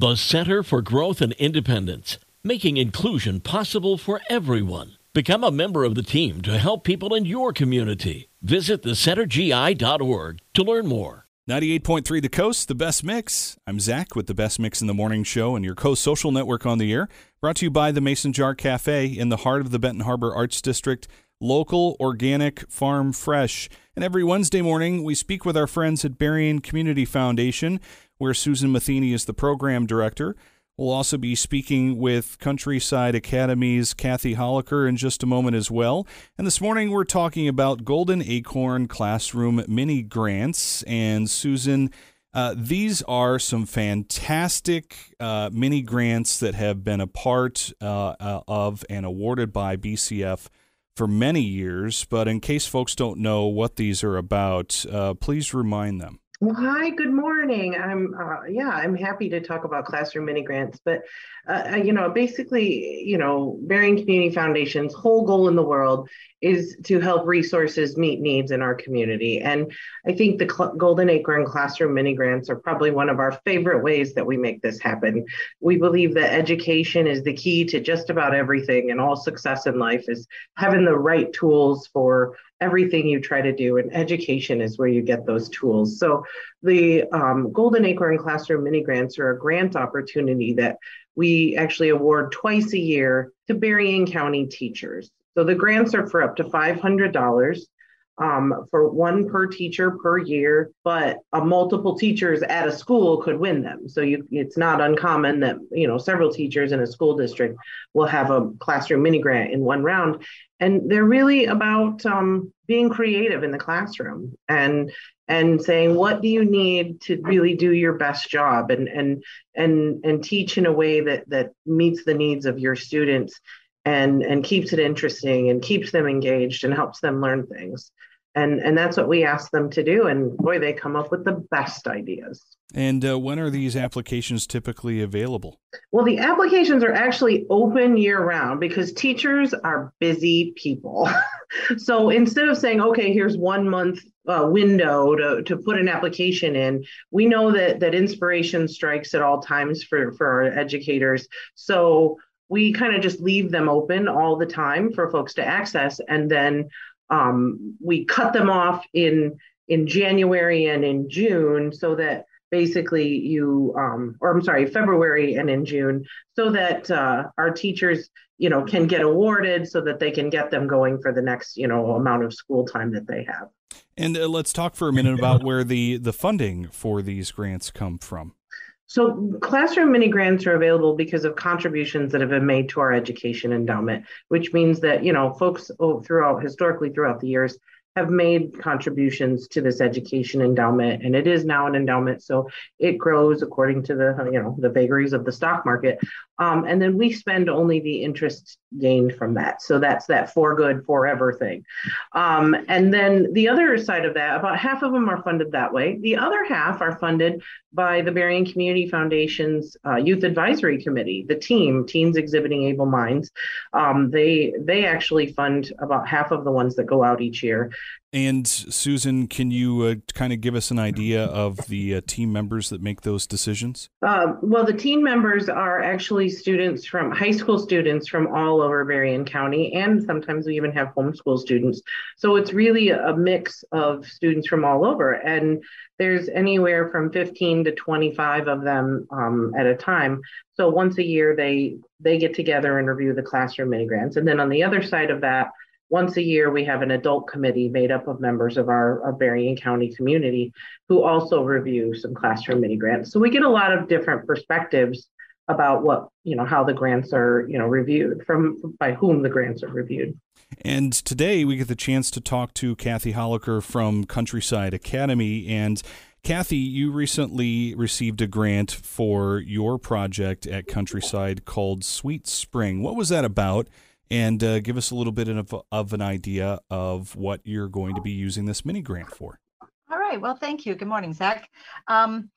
The Center for Growth and Independence, making inclusion possible for everyone. Become a member of the team to help people in your community. Visit thecentergi.org to learn more. 98.3 The Coast, the best mix. I'm Zack with the best mix in the morning show and your Coast Social Network on the air. Brought to you by the Mason Jar Cafe in the heart of the Benton Harbor Arts District. Local, organic, farm fresh. And every Wednesday morning, we speak with our friends at Berrien Community Foundation, where Susan Matheny is the program director. We'll also be speaking with Countryside Academy's Kathy Hollacher in just a moment as well. And this morning we're talking about Golden Acorn Classroom Mini Grants. And Susan, uh, these are some fantastic uh, mini grants that have been a part uh, uh of and awarded by BCF for many years. But in case folks don't know what these are about, uh, please remind them. Well, hi, good morning. I'm uh, yeah, I'm happy to talk about classroom mini grants, but uh, you know, basically, you know, Berrien Community Foundation's whole goal in the world is to help resources meet needs in our community, and I think the Cl- Golden Acorn Classroom mini grants are probably one of our favorite ways that we make this happen. We believe that education is the key to just about everything, and all success in life is having the right tools for everything you try to do, and education is where you get those tools. So, the um, Golden Acorn Classroom Mini Grants are a grant opportunity that we actually award twice a year to Berrien County teachers. So, the grants are for up to $500 um, for one per teacher per year, but uh, multiple teachers at a school could win them. So you, it's not uncommon that you know several teachers in a school district will have a classroom mini grant in one round, and they're really about um, being creative in the classroom and and saying what do you need to really do your best job? And and and and teach in a way that that meets the needs of your students and and keeps it interesting and keeps them engaged and helps them learn things and and that's what we ask them to do. And boy they come up with the best ideas. And uh, when are these applications typically available? Well the applications are actually open year round because teachers are busy people. So instead of saying okay here's one month uh, window to, to put an application in we know that that inspiration strikes at all times for for our educators. So we kind of just leave them open all the time for folks to access. And then um, we cut them off in in January and in June so that basically you um, or I'm sorry February and in June so that uh, our teachers you know can get awarded so that they can get them going for the next you know amount of school time that they have. And uh, let's talk for a minute about where the the funding for these grants come from. So classroom mini grants are available because of contributions that have been made to our education endowment, which means that, you know, folks throughout historically throughout the years have made contributions to this education endowment and it is now an endowment so it grows according to the you know the vagaries of the stock market um, and then we spend only the interest gained from that so that's that for good forever thing um, and then the other side of that about half of them are funded that way the other half are funded by the Berrien Community Foundation's uh, Youth Advisory Committee, the team, Teens Exhibiting Able Minds. Um, they they actually fund about half of the ones that go out each year. And Susan, can you uh, kind of give us an idea of the uh, team members that make those decisions? Uh, well, the team members are actually students from high school students from all over Berrien County, and sometimes we even have homeschool students. So it's really a mix of students from all over. And there's anywhere from 15 to 25 of them um, at a time. So once a year, they they get together and review the classroom mini grants. And then on the other side of that, once a year, we have an adult committee made up of members of our, our Berrien County community who also review some classroom mini grants. So we get a lot of different perspectives about what, you know, how the grants are, you know, reviewed from by whom the grants are reviewed. And today we get the chance to talk to Kathy Hollacher from Countryside Academy. And Kathy, you recently received a grant for your project at Countryside called Sweet Spring. What was that about? And uh, give us a little bit of, of an idea of what you're going to be using this mini grant for. All right. Well, thank you. Good morning, Zack. Um,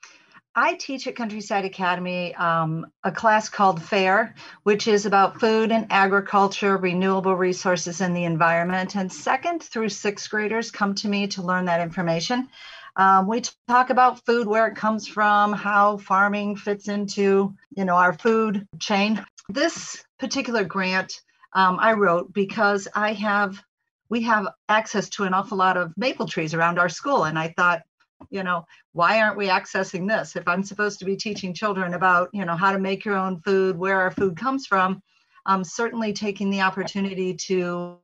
I teach at Countryside Academy um, a class called FAIR, which is about food and agriculture, renewable resources, and the environment. And second through sixth graders come to me to learn that information. Um, we talk about food, where it comes from, how farming fits into, you know, our food chain. This particular grant um, I wrote because I have, we have access to an awful lot of maple trees around our school, and I thought, you know, why aren't we accessing this? If I'm supposed to be teaching children about, you know, how to make your own food, where our food comes from, um, certainly taking the opportunity to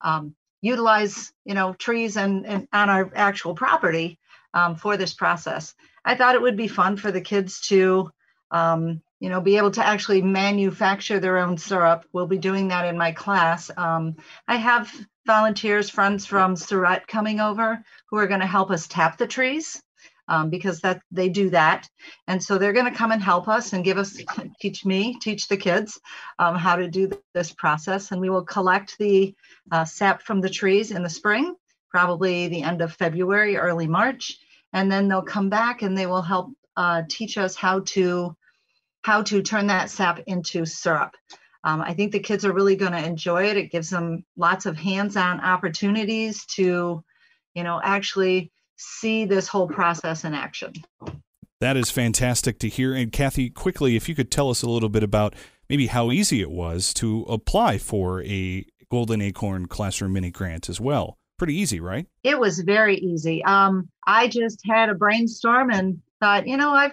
um, utilize, you know, trees and, and on our actual property um, for this process. I thought it would be fun for the kids to, um, you know, be able to actually manufacture their own syrup. We'll be doing that in my class. Um, I have volunteers, friends from Sarett coming over who are going to help us tap the trees um, because that they do that. And so they're going to come and help us and give us, teach me, teach the kids um, how to do this process. And we will collect the uh, sap from the trees in the spring, probably the end of February, early March. And then they'll come back and they will help uh, teach us how to how to turn that sap into syrup. Um, I think the kids are really going to enjoy it. It gives them lots of hands-on opportunities to, you know, actually see this whole process in action. That is fantastic to hear. And Kathy, quickly, if you could tell us a little bit about maybe how easy it was to apply for a Golden Acorn Classroom Mini Grant as well. Pretty easy, right? It was very easy. Um, I just had a brainstorm and thought, you know, I've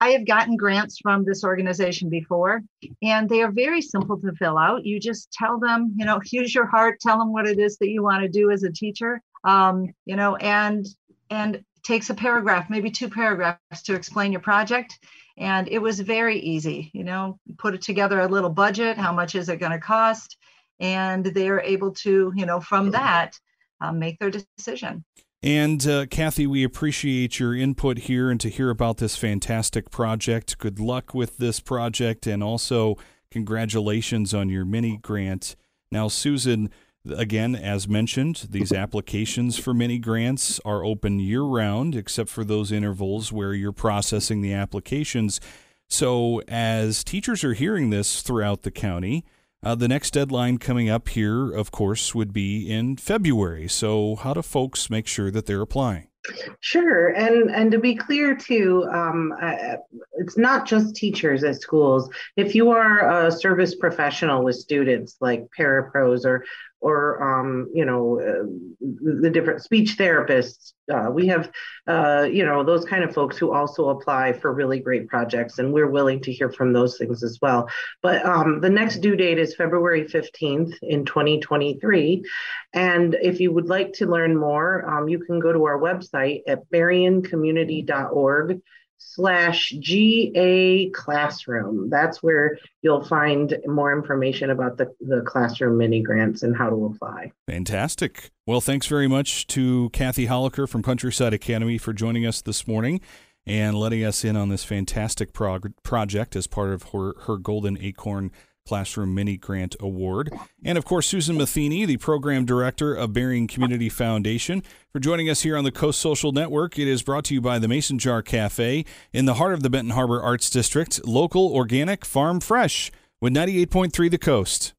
I have gotten grants from this organization before, and they are very simple to fill out. You just tell them, you know, use your heart, tell them what it is that you want to do as a teacher, um, you know, and and takes a paragraph, maybe two paragraphs to explain your project. And it was very easy, you know, put it together a little budget, how much is it going to cost? And they're able to, you know, from that, um, make their decision. And uh, Kathy, we appreciate your input here and to hear about this fantastic project. Good luck with this project and also congratulations on your mini grant. Now, Susan, Again, as mentioned, these applications for mini grants are open year round, except for those intervals where you're processing the applications. So, as teachers are hearing this throughout the county, uh, the next deadline coming up here, of course, would be in February. So, how do folks make sure that they're applying? Sure, and and to be clear too, um, uh, it's not just teachers at schools. If you are a service professional with students like parapros or or um, you know uh, the different speech therapists. Uh, we have uh, you know those kind of folks who also apply for really great projects, and we're willing to hear from those things as well. But um, the next due date is February fifteenth in 2023, and if you would like to learn more, um, you can go to our website at berriencommunity.org slash GA classroom. That's where you'll find more information about the, the classroom mini grants and how to apply. Fantastic. Well, thanks very much to Kathy Hollacher from Countryside Academy for joining us this morning and letting us in on this fantastic prog- project as part of her, her Golden Acorn Classroom Mini Grant Award. And of course, Susan Matheny, the program director of Berrien Community Foundation, for joining us here on the Coast Social Network. It is brought to you by the Mason Jar Cafe in the heart of the Benton Harbor Arts District, local, organic, farm fresh, with 98.3 The Coast.